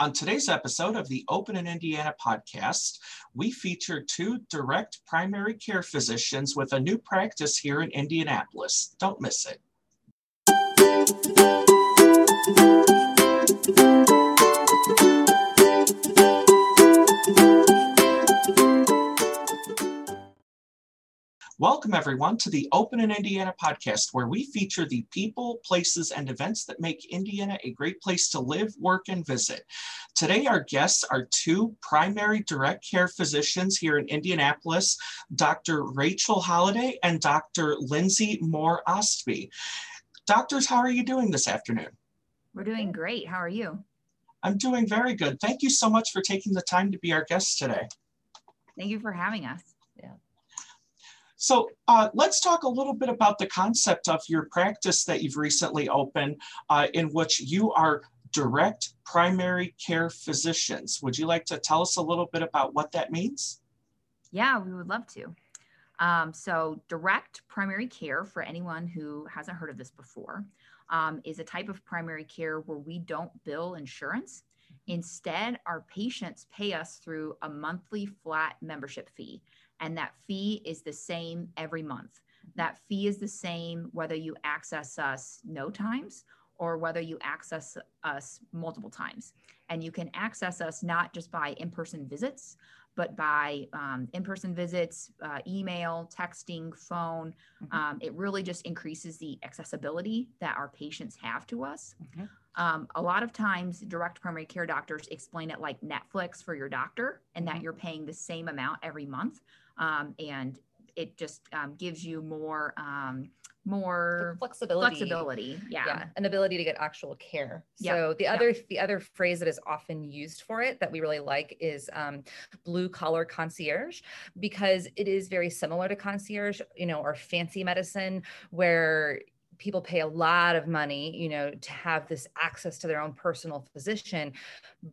On today's episode of the Open in Indiana podcast, we feature two direct primary care physicians with a new practice here in Indianapolis. Don't miss it. Welcome, everyone, to the Open in Indiana podcast, where we feature the people, places, and events that make Indiana a great place to live, work, and visit. Today, our guests are two primary direct care physicians here in Indianapolis, Dr. Rachael Holliday and Dr. Linsay Moore Ostby. Doctors, how are you doing this afternoon? We're doing great. How are you? I'm doing very good. Thank you so much for taking the time to be our guest today. Thank you for having us. So uh, let's talk a little bit about the concept of your practice that you've recently opened, uh, in which you are direct primary care physicians. Would you like to tell us a little bit about what that means? Yeah, we would love to. Um, so, direct primary care, for anyone who hasn't heard of this before, um, is a type of primary care where we don't bill insurance. Instead, our patients pay us through a monthly flat membership fee and that fee is the same every month. That fee is the same whether you access us no times or whether you access us multiple times. And you can access us not just by in person visits, but by um, in person visits, uh, email, texting, phone. Mm-hmm. Um, it really just increases the accessibility that our patients have to us. Mm-hmm. Um, a lot of times, direct primary care doctors explain it like Netflix for your doctor, and that mm-hmm. you're paying the same amount every month um, and it just um, gives you more um, more flexibility flexibility yeah. yeah an ability to get actual care so the other yeah. the other phrase that is often used for it that we really like is um, blue collar concierge because it is very similar to concierge you know or fancy medicine where people pay a lot of money you know to have this access to their own personal physician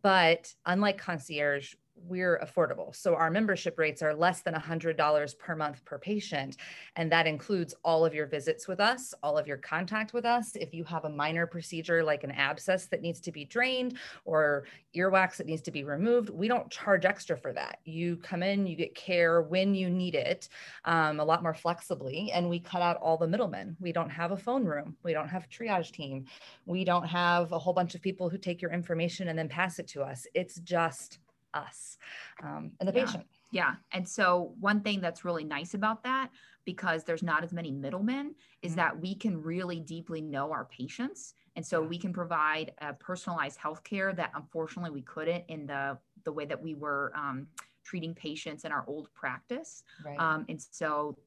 but unlike concierge we're affordable. So our membership rates are less than $100 per month per patient. And that includes all of your visits with us, all of your contact with us. If you have a minor procedure like an abscess that needs to be drained or earwax that needs to be removed, we don't charge extra for that. You come in, you get care when you need it, um, a lot more flexibly, and we cut out all the middlemen. We don't have a phone room. We don't have a triage team. We don't have a whole bunch of people who take your information and then pass it to us. It's just us um, and the yeah. patient. Yeah. And so, one thing that's really nice about that, because there's not as many middlemen, is mm-hmm. that we can really deeply know our patients. And so, we can provide a personalized healthcare that unfortunately we couldn't in the, the way that we were um, treating patients in our old practice. Right. Um, and so,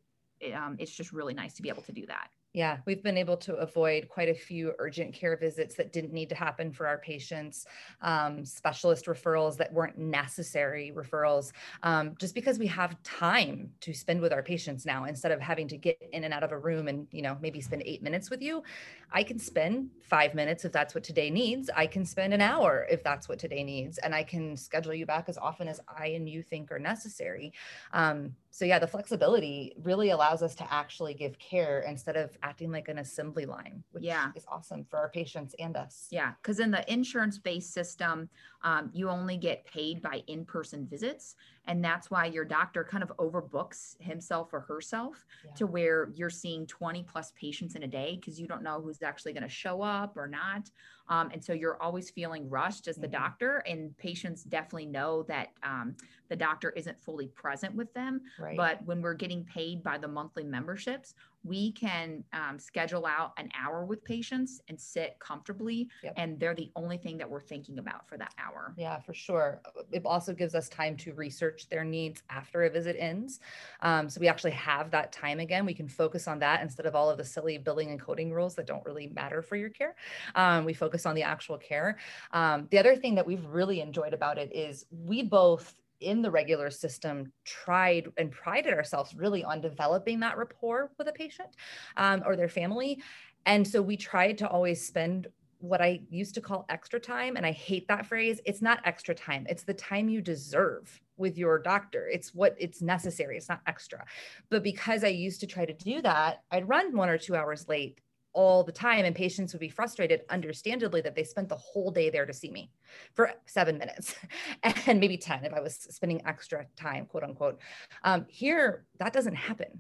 um, it's just really nice to be able to do that. Yeah, we've been able to avoid quite a few urgent care visits that didn't need to happen for our patients, um, specialist referrals that weren't necessary referrals, um, just because we have time to spend with our patients now instead of having to get in and out of a room and you know maybe spend eight minutes with you. I can spend five minutes if that's what today needs. I can spend an hour if that's what today needs, and I can schedule you back as often as I and you think are necessary. Um, so yeah the flexibility really allows us to actually give care instead of acting like an assembly line which yeah. is awesome for our patients and us yeah because in the insurance based system um, you only get paid by in-person visits and that's why your doctor kind of overbooks himself or herself yeah. to where you're seeing 20 plus patients in a day because you don't know who's actually going to show up or not um, and so you're always feeling rushed as the mm-hmm. doctor and patients definitely know that um, the doctor isn't fully present with them right. but when we're getting paid by the monthly memberships we can um, schedule out an hour with patients and sit comfortably yep. and they're the only thing that we're thinking about for that hour. Yeah for sure. It also gives us time to research their needs after a visit ends. Um, so we actually have that time again. We can focus on that instead of all of the silly billing and coding rules that don't really matter for your care. Um, we focus on the actual care. Um, the other thing that we've really enjoyed about it is we both in the regular system tried and prided ourselves really on developing that rapport with a patient um, or their family. And so we tried to always spend what I used to call extra time. And I hate that phrase. It's not extra time, it's the time you deserve with your doctor. It's what it's necessary, it's not extra. But because I used to try to do that, I'd run one or two hours late all the time and patients would be frustrated understandably that they spent the whole day there to see me for seven minutes and maybe 10 if i was spending extra time quote unquote. Um, here that doesn't happen.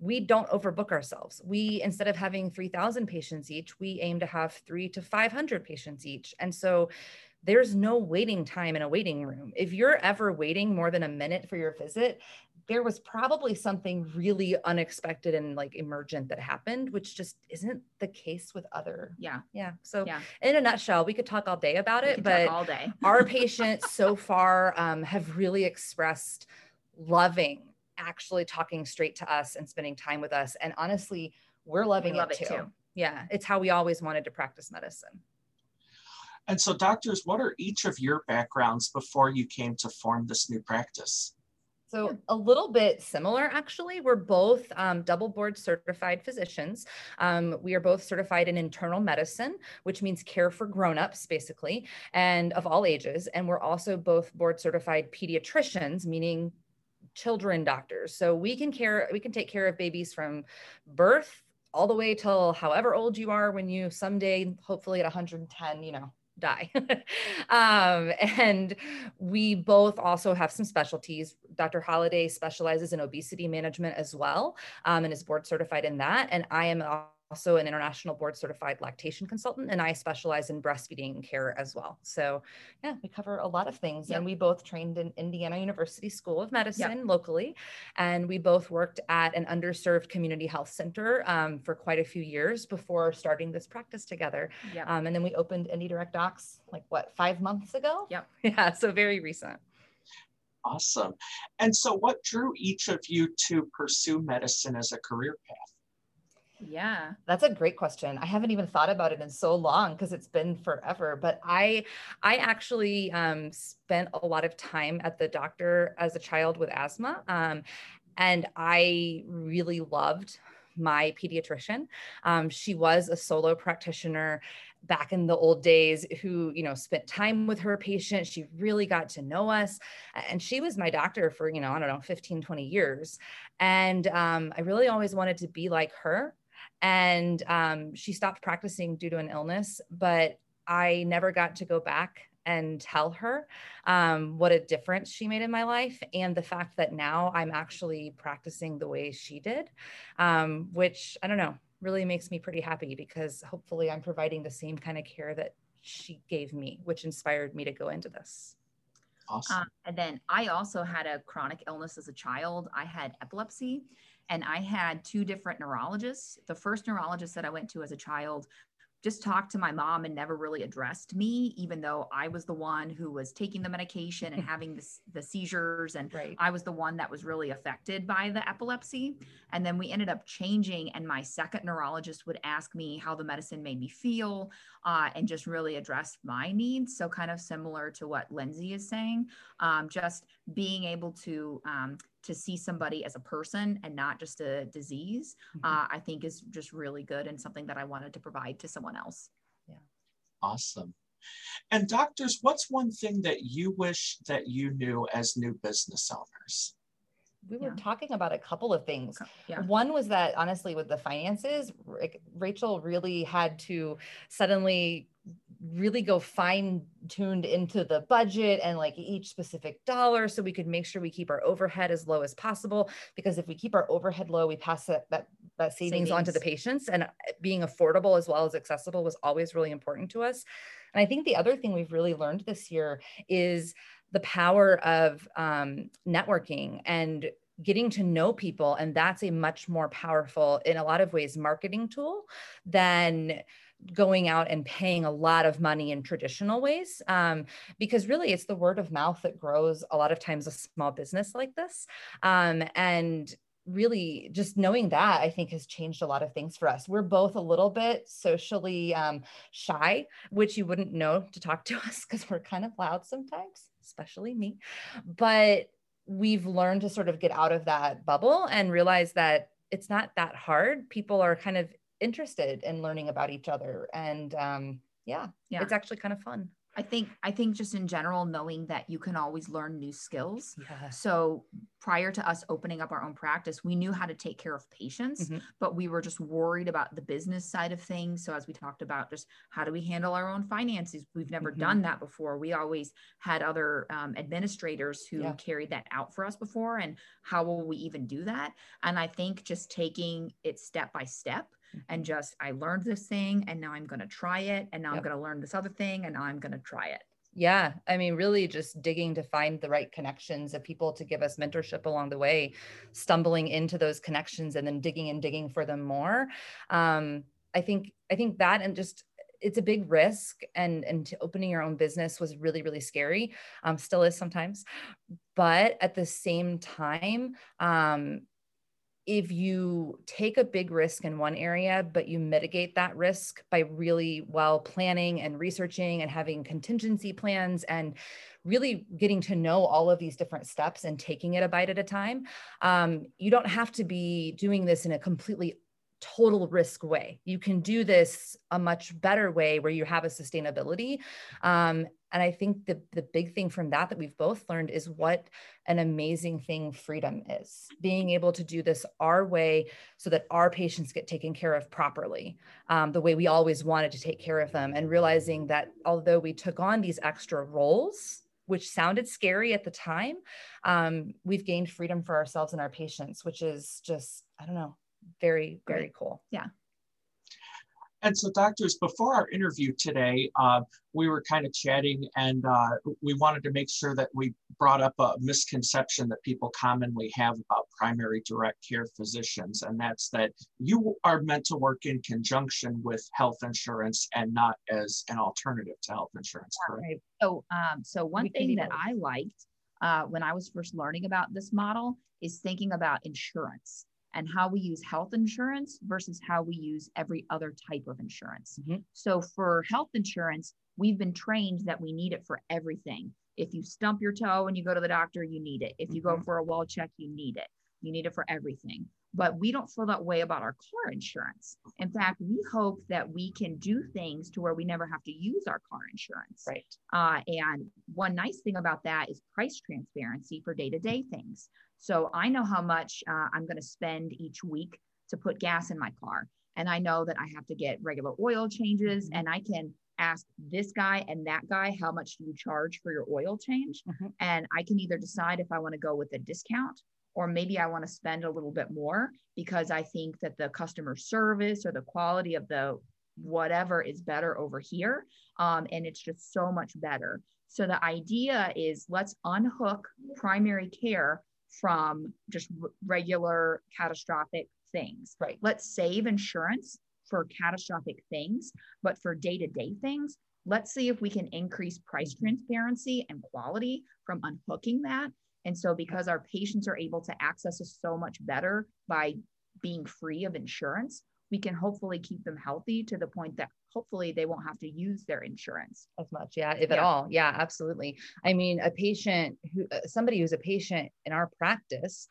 We don't overbook ourselves. We instead of having 3000 patients each we aim to have three to 500 patients each. And so there's no waiting time in a waiting room. If you're ever waiting more than a minute for your visit there was probably something really unexpected and like emergent that happened, which just isn't the case with other. Yeah. Yeah. So Yeah. in a nutshell, we could talk all day about We it, but all day. our patients so far um, have really expressed loving actually talking straight to us and spending time with us. And honestly, we're loving love it, it too. too. Yeah. It's how we always wanted to practice medicine. And so, doctors, what are each of your backgrounds before you came to form this new practice? So a little bit similar, actually. We're both um, double board certified physicians. Um, we are both certified in internal medicine, which means care for grown-ups, basically, and of all ages. And we're also both board certified pediatricians, meaning children doctors. So we can care, we can take care of babies from birth all the way till however old you are when you someday, hopefully at 110, you know, die. um, and we both also have some specialties. Dr. Holliday specializes in obesity management as well um, and is board certified in that. And I am also an international board certified lactation consultant, and I specialize in breastfeeding care as well. So, yeah, we cover a lot of things. Yep. And we both trained in Indiana University School of Medicine Yep. locally, and we both worked at an underserved community health center um, for quite a few years before starting this practice together. Yeah. Um, and then we opened Indy Direct Docs like what, five months ago? Yep. Yeah, so very recent. Awesome. And so, what drew each of you to pursue medicine as a career path? Yeah. That's a great question. I haven't even thought about it in so long because it's been forever. But I, I actually um, spent a lot of time at the doctor as a child with asthma, um, and I really loved my pediatrician. Um, she was a solo practitioner back in the old days who you know spent time with her patient she really got to know us and she was my doctor for you know i don't know 15 20 years and um, i really always wanted to be like her and um, she stopped practicing due to an illness but i never got to go back and tell her um, what a difference she made in my life and the fact that now i'm actually practicing the way she did um, which i don't know really makes me pretty happy because hopefully i'm providing the same kind of care that she gave me which inspired me to go into this Awesome. Um, and then I also had a chronic illness as a child. I had epilepsy and I had two different neurologists. The first neurologist that I went to as a child just talked to my mom and never really addressed me, even though I was the one who was taking the medication and having the, the seizures. And right I was the one that was really affected by the epilepsy. And then we ended up changing, and my second neurologist would ask me how the medicine made me feel uh, and just really address my needs. So, kind of similar to what Linsay is saying, um, just being able to. Um, to see somebody as a person and not just a disease, Mhm. uh, I think is just really good and something that I wanted to provide to someone else. Yeah. Awesome. And doctors, what's one thing that you wish that you knew as new business owners? we were Yeah. talking about a couple of things Yeah. One was that honestly, with the finances, Ra- Rachael really had to suddenly really go fine tuned into the budget and like each specific dollar so we could make sure we keep our overhead as low as possible. Because if we keep our overhead low we pass that that, that savings, on to the patients. And uh, being affordable as well as accessible was always really important to us. And i think the other thing we've really learned this year is the power of um, networking and getting to know people. And that's a much more powerful in a lot of ways marketing tool than going out and paying a lot of money in traditional ways um, because really it's the word of mouth that grows a lot of times a small business like this um, and really just knowing that i think has changed a lot of things for us. We're both a little bit socially um, shy which you wouldn't know to talk to us because we're kind of loud sometimes especially me but we've learned to sort of get out of that bubble and realize that it's not that hard. People are kind of interested in learning about each other and um, yeah, Yeah. it's actually kind of fun I think I think just in general, knowing that you can always learn new skills. Yeah. So prior to us opening up our own practice, we knew how to take care of patients, Mhm. but we were just worried about the business side of things. So as we talked about, just how do we handle our own finances? We've never Mhm. done that before. We always had other um, administrators who Yeah. carried that out for us before, and how will we even do that? And I think just taking it step by step and just I learned this thing and now I'm going to try it and now I'm going to learn this other thing and now I'm going to try it. Yeah, I mean, really just digging to find the right connections of people to give us mentorship along the way, stumbling into those connections and then digging and digging for them more. Um, I think I think that and just it's a big risk and and to opening your own business was really really scary um, still is sometimes but at the same time um, if you take a big risk in one area, but you mitigate that risk by really well planning and researching and having contingency plans and really getting to know all of these different steps and taking it a bite at a time, um, you don't have to be doing this in a completely total risk way. You can do this a much better way where you have a sustainability. Um, and I think the, the big thing from that that we've both learned is what an amazing thing freedom is. Being able to do this our way so that our patients get taken care of properly, um, the way we always wanted to take care of them, and realizing that although we took on these extra roles, which sounded scary at the time, um, we've gained freedom for ourselves and our patients, which is just, I don't know, very, very Great. cool. And so, doctors, before our interview today, uh, we were kind of chatting and uh, we wanted to make sure that we brought up a misconception that people commonly have about primary direct care physicians. And that's that you are meant to work in conjunction with health insurance and not as an alternative to health insurance. Correct? Right. So, um, so one We thing that. I liked uh, when I was first learning about this model is thinking about insurance and how we use health insurance versus how we use every other type of insurance. Mhm. So, for health insurance, we've been trained that we need it for everything. If you stump your toe and you go to the doctor, you need it. If you go Mhm. for a wall check, you need it. You need it for everything. But we don't feel that way about our car insurance. In fact, we hope that we can do things to where we never have to use our car insurance. Right. Uh, and one nice thing about that is price transparency for day to day things. So I know how much uh, I'm going to spend each week to put gas in my car. And I know that I have to get regular oil changes Mhm. and I can ask this guy and that guy, how much do you charge for your oil change? Mhm. And I can either decide if I want to go with a discount or maybe I want to spend a little bit more because I think that the customer service or the quality of the whatever is better over here. Um, and it's just so much better. So the idea is let's unhook primary care from just r- regular catastrophic things. Right. Let's save insurance for catastrophic things, but for day to day things, let's see if we can increase price transparency and quality from unhooking that. And so, because our patients are able to access us so much better by being free of insurance, we can hopefully keep them healthy to the point that hopefully they won't have to use their insurance. as much yeah if at all yeah absolutely i mean a patient who uh, somebody who's a patient in our practice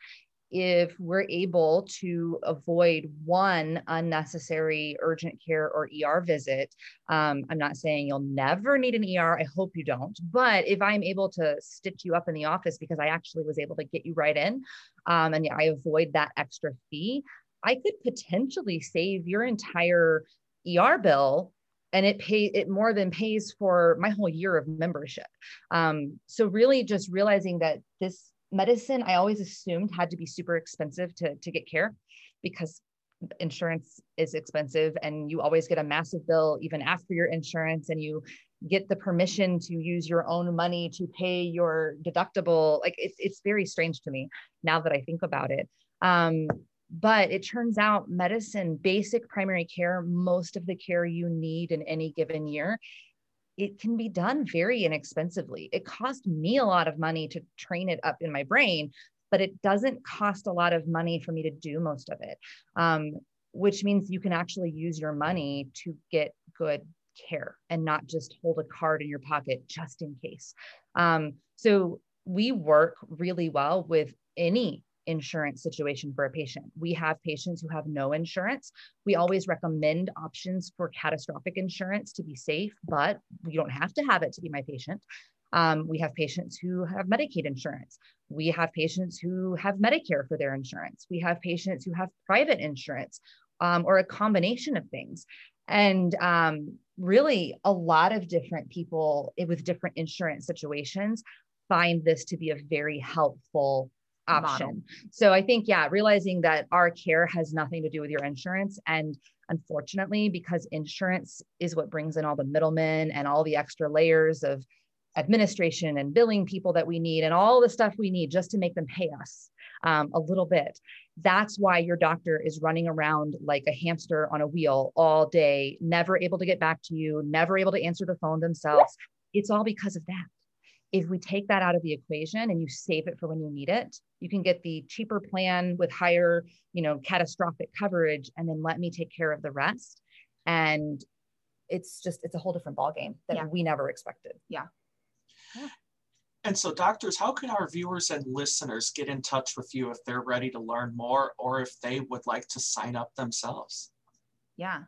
if we're able to avoid one unnecessary urgent care or ER visit, um, I'm not saying you'll never need an ER. I hope you don't. But if I'm able to stitch you up in the office because I actually was able to get you right in um, and I avoid that extra fee, I could potentially save your entire ER bill and it pay it more than pays for my whole year of membership. Um, so really just realizing that this medicine I always assumed had to be super expensive to, to get care because insurance is expensive and you always get a massive bill even after your insurance and you get the permission to use your own money to pay your deductible like it's, it's very strange to me now that i think about it um, but it turns out medicine basic primary care most of the care you need in any given year it can be done very inexpensively. It cost me a lot of money to train it up in my brain but it doesn't cost a lot of money for me to do most of it um, which means you can actually use your money to get good care and not just hold a card in your pocket just in case. Um, so we work really well with any insurance situation for a patient. We have patients who have no insurance. We always recommend options for catastrophic insurance to be safe, but you don't have to have it to be my patient. Um, we have patients who have Medicaid insurance. We have patients who have Medicare for their insurance. We have patients who have private insurance um, or a combination of things. And um, really, a lot of different people with different insurance situations find this to be a very helpful option. Model. So I think, yeah, realizing that our care has nothing to do with your insurance. And unfortunately, because insurance is what brings in all the middlemen and all the extra layers of administration and billing people that we need and all the stuff we need just to make them pay us um, a little bit. That's why your doctor is running around like a hamster on a wheel all day, never able to get back to you, never able to answer the phone themselves. It's all because of that if we take that out of the equation and you save it for when you need it you can get the cheaper plan with higher you know catastrophic coverage and then let me take care of the rest. And it's just it's a whole different ballgame that yeah. we never expected. Yeah. yeah. And so doctors how can our viewers and listeners get in touch with you if they're ready to learn more or if they would like to sign up themselves? Yeah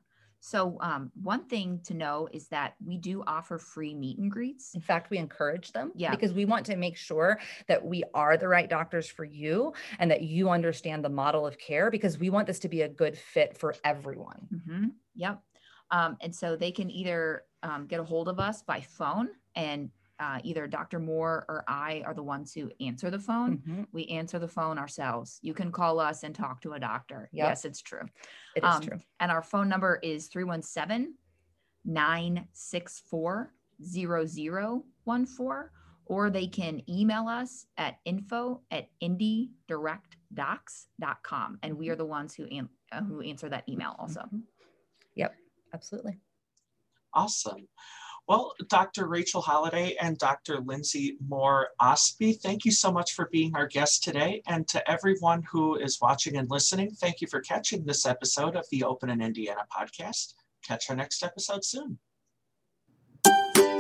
so, um, one thing to know is that we do offer free meet and greets. In fact, we encourage them yeah. because we want to make sure that we are the right doctors for you and that you understand the model of care because we want this to be a good fit for everyone. Mm-hmm. Yep. Um, and so they can either um, get a hold of us by phone and uh, either Dr. Moore or I are the ones who answer the phone. Mm-hmm. We answer the phone ourselves. You can call us and talk to a doctor. Yep. Yes, it's true. It is um, true. And our phone number is 317 964 0014, or they can email us at info at indydirectdocs.com. And we are the ones who, an- who answer that email also. Mm-hmm. Yep, absolutely. Awesome. Well, Dr. Rachael Holliday and Dr. Linsay Moore Ostby, thank you so much for being our guest today. And to everyone who is watching and listening, thank you for catching this episode of the Open in Indiana podcast. Catch our next episode soon.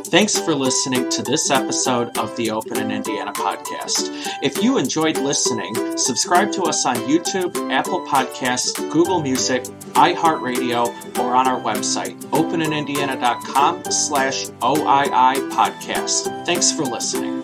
Thanks for listening to this episode of the Open in Indiana podcast. If you enjoyed listening, subscribe to us on YouTube, Apple Podcasts, Google Music, iHeartRadio, or on our website, openindiana.com slash OII podcast. Thanks for listening.